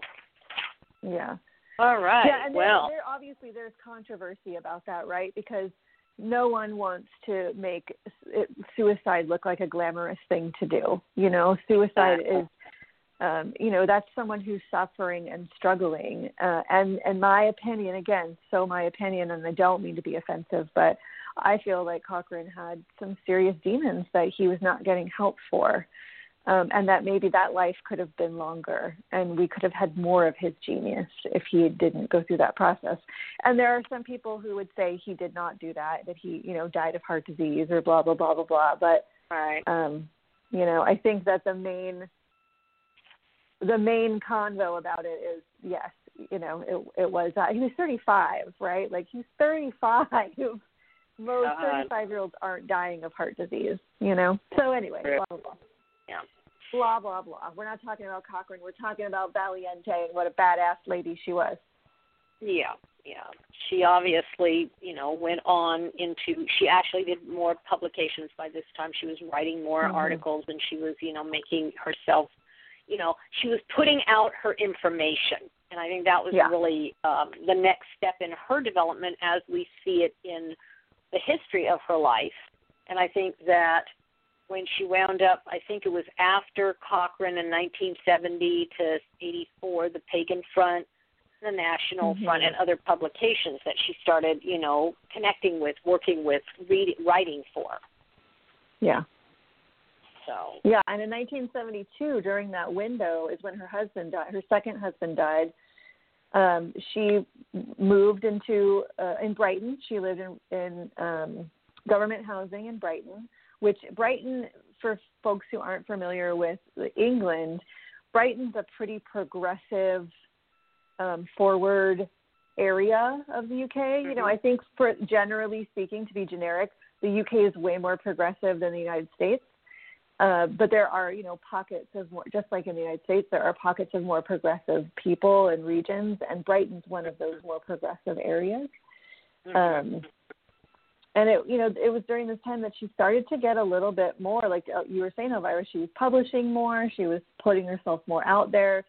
Yeah. All right. Yeah, and well, there, there, obviously there's controversy about that, right? Because no one wants to make suicide look like a glamorous thing to do. You know, suicide is, um, you know, that's someone who's suffering and struggling. Uh, and and my opinion, again, so my opinion, and I don't mean to be offensive, but I feel like Cochrane had some serious demons that he was not getting help for um, and that maybe that life could have been longer and we could have had more of his genius if he didn't go through that process. And there are some people who would say he did not do that, that he, you know, died of heart disease or blah, blah, blah, blah, blah. But, right. um, you know, I think that the main, the main convo about it is yes, you know, it, it was, uh, he was 35, right? Like he's 35. *laughs* Most 35 year olds aren't dying of heart disease, you know? So anyway, blah, blah, blah. Yeah. Blah blah blah. We're not talking about Cochrane. We're talking about Valiente and what a badass lady she was. Yeah, yeah. She obviously, you know, went on into. She actually did more publications by this time. She was writing more mm-hmm. articles, and she was, you know, making herself, you know, she was putting out her information. And I think that was yeah. really um, the next step in her development as we see it in the history of her life. And I think that when she wound up, I think it was after Cochrane in 1970 to 84, the Pagan Front, the National mm-hmm. Front, and other publications that she started, you know, connecting with, working with, reading, writing for. Yeah. So. Yeah, and in 1972, during that window, is when her husband died. Her second husband died. Um, she moved into uh, in Brighton. She lived in in um, government housing in Brighton which Brighton, for folks who aren't familiar with England, Brighton's a pretty progressive, um, forward area of the UK. Mm-hmm. You know, mm-hmm. I think for generally speaking, to be generic, the UK is way more progressive than the United States. Uh, but there are, you know, pockets of more, just like in the United States, there are pockets of more progressive people and regions, and Brighton's one of those more progressive areas. Mm-hmm. Um, and it you know it was during this time that she started to get a little bit more like uh, you were saying elvyra she was publishing more she was putting herself more out there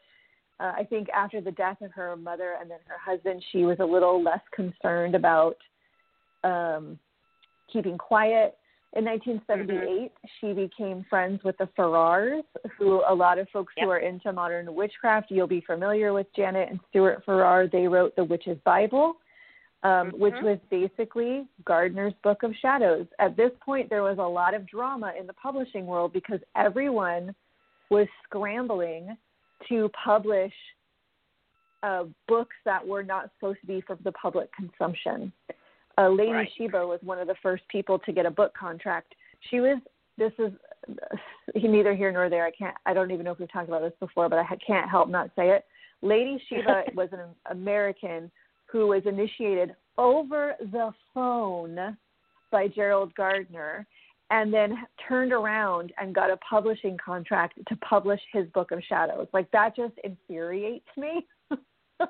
uh, i think after the death of her mother and then her husband she was a little less concerned about um keeping quiet In 1978, mm-hmm. she became friends with the Farrars, who a lot of folks yep. who are into modern witchcraft, you'll be familiar with Janet and Stuart Farrar. They wrote the Witch's Bible, um, mm-hmm. which was basically Gardner's Book of Shadows. At this point, there was a lot of drama in the publishing world because everyone was scrambling to publish uh, books that were not supposed to be for the public consumption. Uh, Lady right. Sheba was one of the first people to get a book contract. She was. This is neither here nor there. I can't. I don't even know if we've talked about this before, but I can't help not say it. Lady Sheba *laughs* was an American who was initiated over the phone by Gerald Gardner and then turned around and got a publishing contract to publish his book of shadows. Like that just infuriates me. *laughs*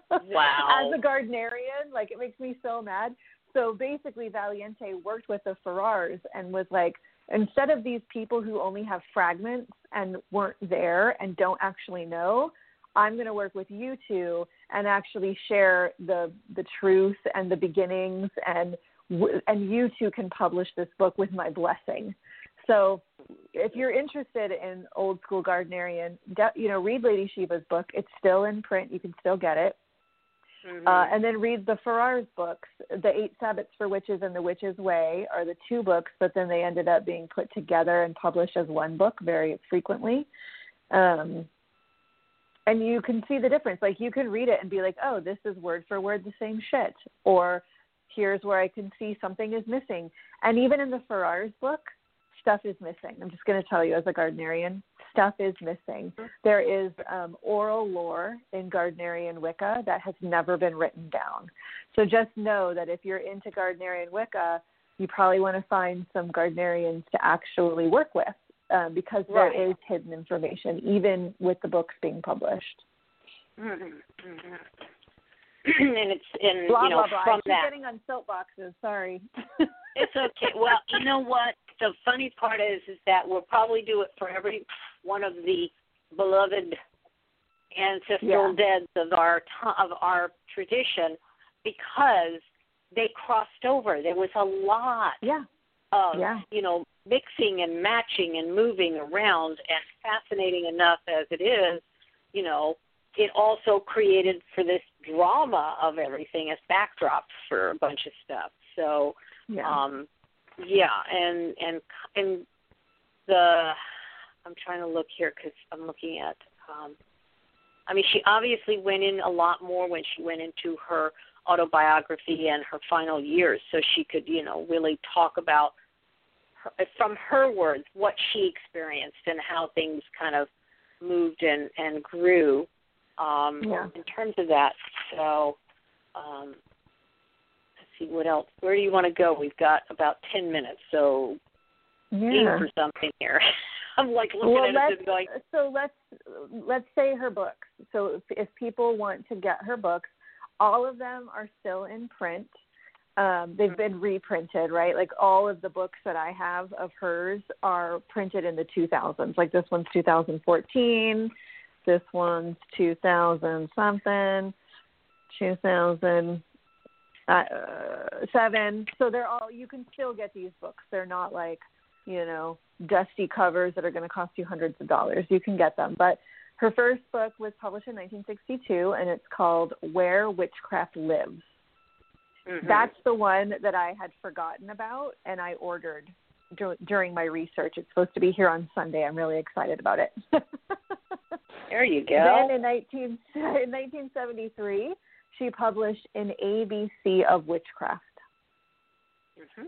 Wow. As a Gardnerian, like it makes me so mad. So basically Valiente worked with the Farrars and was like instead of these people who only have fragments and weren't there and don't actually know, I'm going to work with you two and actually share the the truth and the beginnings and and you two can publish this book with my blessing. So if you're interested in old school Gardnerian, you know, read Lady Sheba's book. It's still in print. You can still get it. Mm-hmm. Uh, and then read the Farrar's books. The Eight Sabbats for Witches and The Witch's Way are the two books, but then they ended up being put together and published as one book very frequently. Um, and you can see the difference. Like you can read it and be like, oh, this is word for word the same shit. Or here's where I can see something is missing. And even in the Farrar's book, stuff is missing. I'm just going to tell you as a Gardnerian, stuff is missing. There is um, oral lore in Gardnerian Wicca that has never been written down. So just know that if you're into Gardnerian Wicca, you probably want to find some Gardnerians to actually work with um, because right. there is hidden information, even with the books being published. Mm-hmm. Mm-hmm. *clears throat* and it's in blah, you know blah, blah. from I that. getting on soapboxes. Sorry. *laughs* it's okay. Well, you know what? The funny part is, is that we'll probably do it for every one of the beloved ancestral yeah. deads of our of our tradition, because they crossed over. There was a lot. Yeah. Of yeah. you know mixing and matching and moving around, and fascinating enough as it is, you know, it also created for this drama of everything as backdrop for a bunch of stuff. So, yeah. um, yeah, and and and the I'm trying to look here because I'm looking at. Um, I mean, she obviously went in a lot more when she went into her autobiography and her final years, so she could, you know, really talk about her, from her words what she experienced and how things kind of moved and and grew um, yeah. in terms of that. So um, let's see what else. Where do you want to go? We've got about ten minutes, so yeah. for something here. *laughs* I'm like looking well, at it and going. So let's let's say her books. So if, if people want to get her books, all of them are still in print. Um, they've been reprinted, right? Like all of the books that I have of hers are printed in the 2000s. Like this one's 2014. This one's 2000 something, 2007. Uh, so they're all, you can still get these books. They're not like, you know, dusty covers that are going to cost you hundreds of dollars. You can get them. But her first book was published in 1962, and it's called Where Witchcraft Lives. Mm-hmm. That's the one that I had forgotten about, and I ordered during my research. It's supposed to be here on Sunday. I'm really excited about it. *laughs* there you go. Then in 19, *laughs* in 1973, she published an ABC of Witchcraft. Mm-hmm.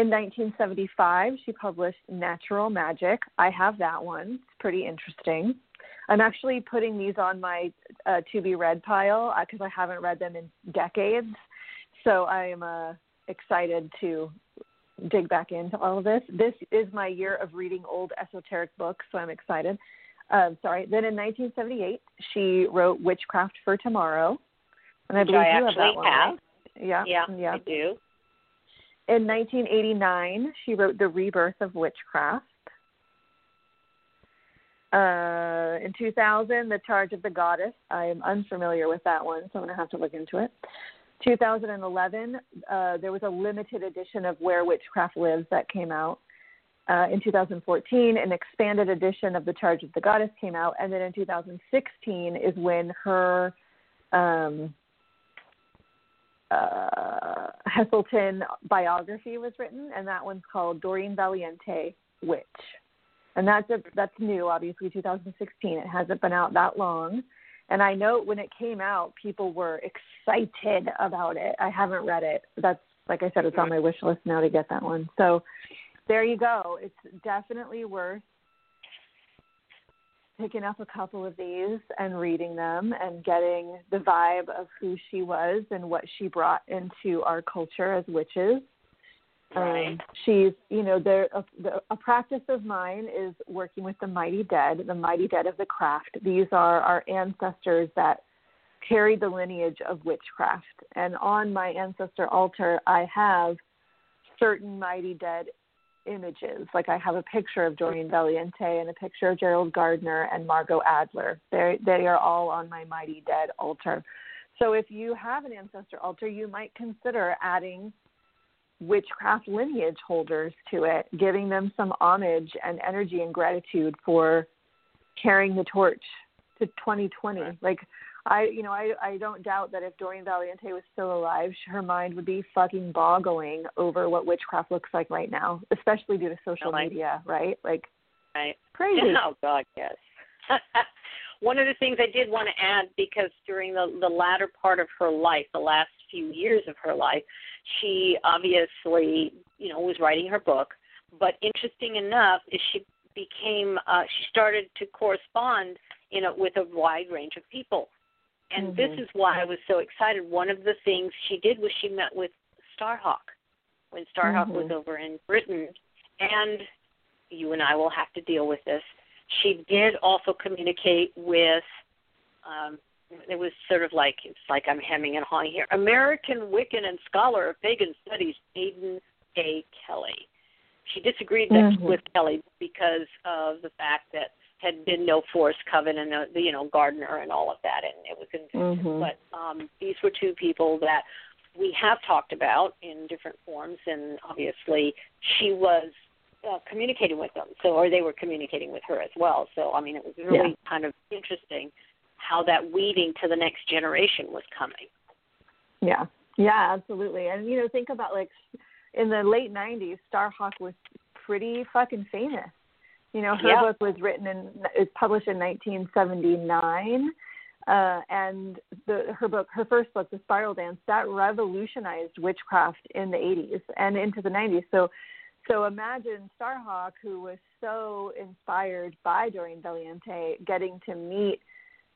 In 1975, she published Natural Magic. I have that one. It's pretty interesting. I'm actually putting these on my uh, to be read pile because uh, I haven't read them in decades. So I am uh, excited to dig back into all of this. This is my year of reading old esoteric books, so I'm excited. Uh, sorry. Then in 1978, she wrote Witchcraft for Tomorrow, and I Which believe I you have that one. Have. Right? Yeah, yeah, yeah, I do. In 1989, she wrote The Rebirth of Witchcraft. Uh, in 2000, The Charge of the Goddess. I am unfamiliar with that one, so I'm going to have to look into it. 2011, uh, there was a limited edition of Where Witchcraft Lives that came out. uh, in 2014, an expanded edition of The Charge of the Goddess came out, and then in 2016 is when her um, uh, Heselton biography was written, and that one's called Doreen Valiente Witch, and that's a, that's new, obviously 2016. It hasn't been out that long, and I know when it came out, people were excited about it. I haven't read it. That's like I said, it's on my wish list now to get that one. So there you go. It's definitely worth picking up a couple of these and reading them and getting the vibe of who she was and what she brought into our culture as witches. Right. Um, she's, you know, there a, a practice of mine is working with the mighty dead, the mighty dead of the craft. These are our ancestors that carry the lineage of witchcraft. And on my ancestor altar, I have certain mighty dead images. Like I have a picture of Doreen Valiente and a picture of Gerald Gardner and Margot Adler. They they are all on my mighty dead altar. So if you have an ancestor altar, you might consider adding witchcraft lineage holders to it, giving them some homage and energy and gratitude for carrying the torch to 2020. Right. Like I, you know, I, I don't doubt that if Doreen Valiente was still alive, her mind would be fucking boggling over what witchcraft looks like right now, especially due to social like, media, right? Like, right. crazy. *laughs* Oh God, yes. *laughs* One of the things I did want to add, because during the the latter part of her life, the last few years of her life, she obviously, you know, was writing her book. But interesting enough, is she became uh, she started to correspond you know with a wide range of people and mm-hmm. this is why I was so excited. One of the things she did was she met with Starhawk when Starhawk mm-hmm. was over in Britain, and you and I will have to deal with this. She did also communicate with. Um, it was sort of like it's like I'm hemming and hawing here. American Wiccan and scholar of pagan studies, Aidan A. Kelly. She disagreed mm-hmm. with Kelly because of the fact that had been new forest coven and uh, the you know Gardner and all of that, and it was in. Mm-hmm. But um, these were two people that we have talked about in different forms, and obviously she was uh, communicating with them, so or they were communicating with her as well. So I mean, it was really yeah. kind of interesting how that weeding to the next generation was coming. Yeah, yeah, absolutely. And you know, think about like in the late '90s, Starhawk was pretty fucking famous you know, her yep. book was written in is published in 1979, uh, and the her book, her first book, The Spiral Dance, that revolutionized witchcraft in the 80s and into the 90s. So, so imagine Starhawk, who was so inspired by Doreen Valiente, getting to meet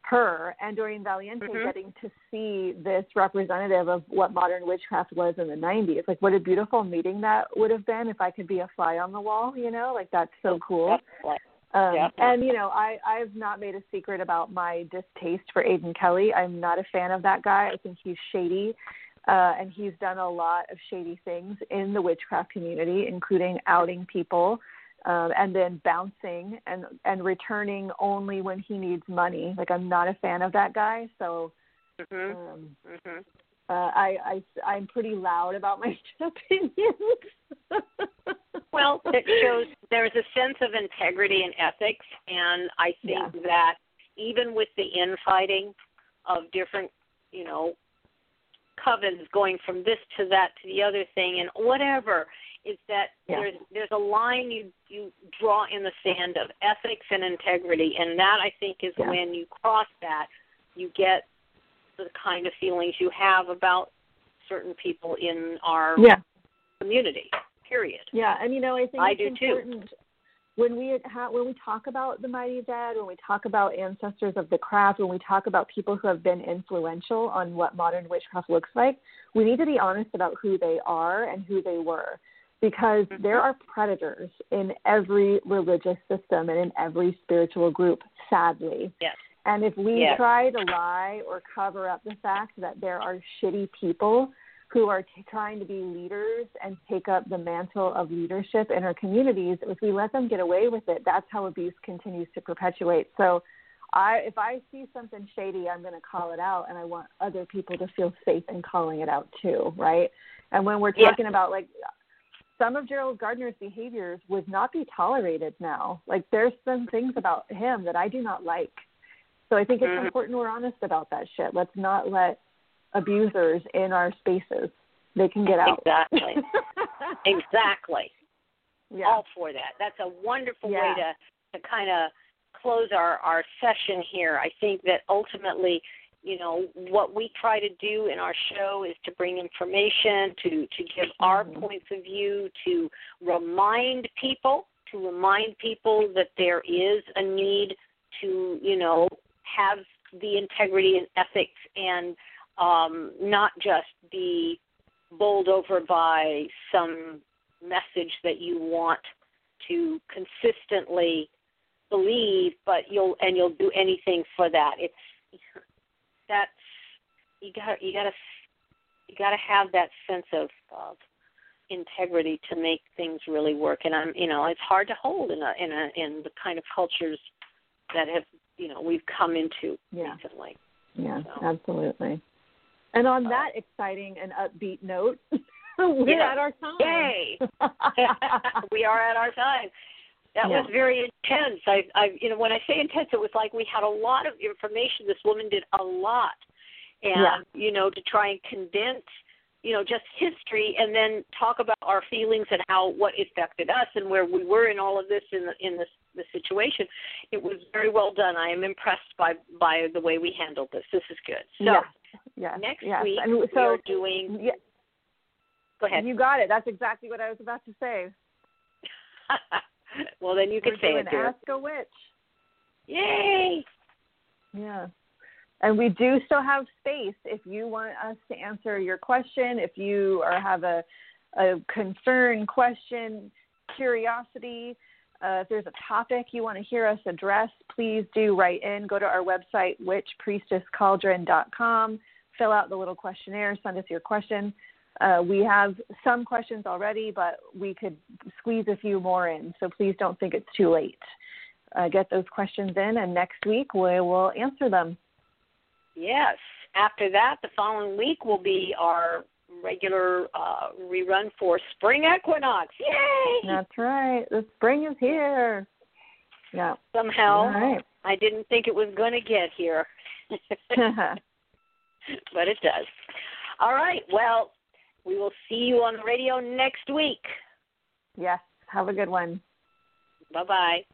her and Doreen Valiente mm-hmm. getting to see this representative of what modern witchcraft was in the 90s. Like, what a beautiful meeting that would have been if I could be a fly on the wall, you know? Like, that's so cool. Um, yeah. And, you know, I, I've not made a secret about my distaste for Aidan Kelly. I'm not a fan of that guy. I think he's shady. Uh, and he's done a lot of shady things in the witchcraft community, including outing people um, and then bouncing and and returning only when he needs money. Like I'm not a fan of that guy, so mm-hmm. Um, mm-hmm. Uh, I I I'm pretty loud about my *laughs* opinions. well, *laughs* it shows there's a sense of integrity and ethics, and I think yeah. that even with the infighting of different, you know, covens going from this to that to the other thing and whatever is that yeah. there's there's a line you you draw in the sand of ethics and integrity, and that I think is yeah. when you cross that, you get the kind of feelings you have about certain people in our yeah. community. Period. Yeah, and you know I think I it's do important too. when we ha- when we talk about the mighty dead, when we talk about ancestors of the craft, when we talk about people who have been influential on what modern witchcraft looks like, we need to be honest about who they are and who they were because mm-hmm. there are predators in every religious system and in every spiritual group, sadly. Yes. And if we yes. try to lie or cover up the fact that there are shitty people who are t- trying to be leaders and take up the mantle of leadership in our communities, if we let them get away with it, that's how abuse continues to perpetuate. So, I, if I see something shady, I'm going to call it out, and I want other people to feel safe in calling it out too, right? And when we're talking about like some of Gerald Gardner's behaviors would not be tolerated now. Like there's some things about him that I do not like. So I think it's mm-hmm. important we're honest about that shit. Let's not let abusers in our spaces. They can get out. Exactly. *laughs* exactly. Yeah. All for that. That's a wonderful yeah. way to to kind of close our our session here. I think that ultimately you know what we try to do in our show is to bring information to to give our mm-hmm. points of view to remind people to remind people that there is a need to you know have the integrity and ethics and um, not just be bowled over by some message that you want to consistently believe but you'll and you'll do anything for that it's that's you got you got to you got to have that sense of of integrity to make things really work and i'm you know it's hard to hold in a in a in the kind of cultures that have you know we've come into yeah. recently yeah so. absolutely and on uh, that exciting and upbeat note *laughs* we're yeah. at our time yay *laughs* *laughs* we are at our time that yeah. was very intense. I, I, you know, when I say intense, it was like we had a lot of information. This woman did a lot, and yeah. you know, to try and condense, you know, just history, and then talk about our feelings and how what affected us and where we were in all of this in the in this the situation. It was very well done. I am impressed by by the way we handled this. This is good. So yeah. Yeah. next yes. week and so, we are doing. Yeah. Go ahead. You got it. That's exactly what I was about to say. *laughs* *laughs* well, then you can say it, dear. Ask a witch. Yay! Yeah. And we do still have space if you want us to answer your question, if you or have a, a concern, question, curiosity, uh, if there's a topic you want to hear us address, please do write in. Go to our website, witchpriestesscauldron.com, fill out the little questionnaire, send us your question. Uh, we have some questions already, but we could squeeze a few more in. So please don't think it's too late. Uh, get those questions in, and next week we will answer them. Yes. After that, the following week will be our regular uh, rerun for spring equinox. Yay! That's right. The spring is here. Yeah. Somehow, right. I didn't think it was going to get here, *laughs* *laughs* but it does. All right. Well, we will see you on the radio next week. Yes. Have a good one. Bye bye.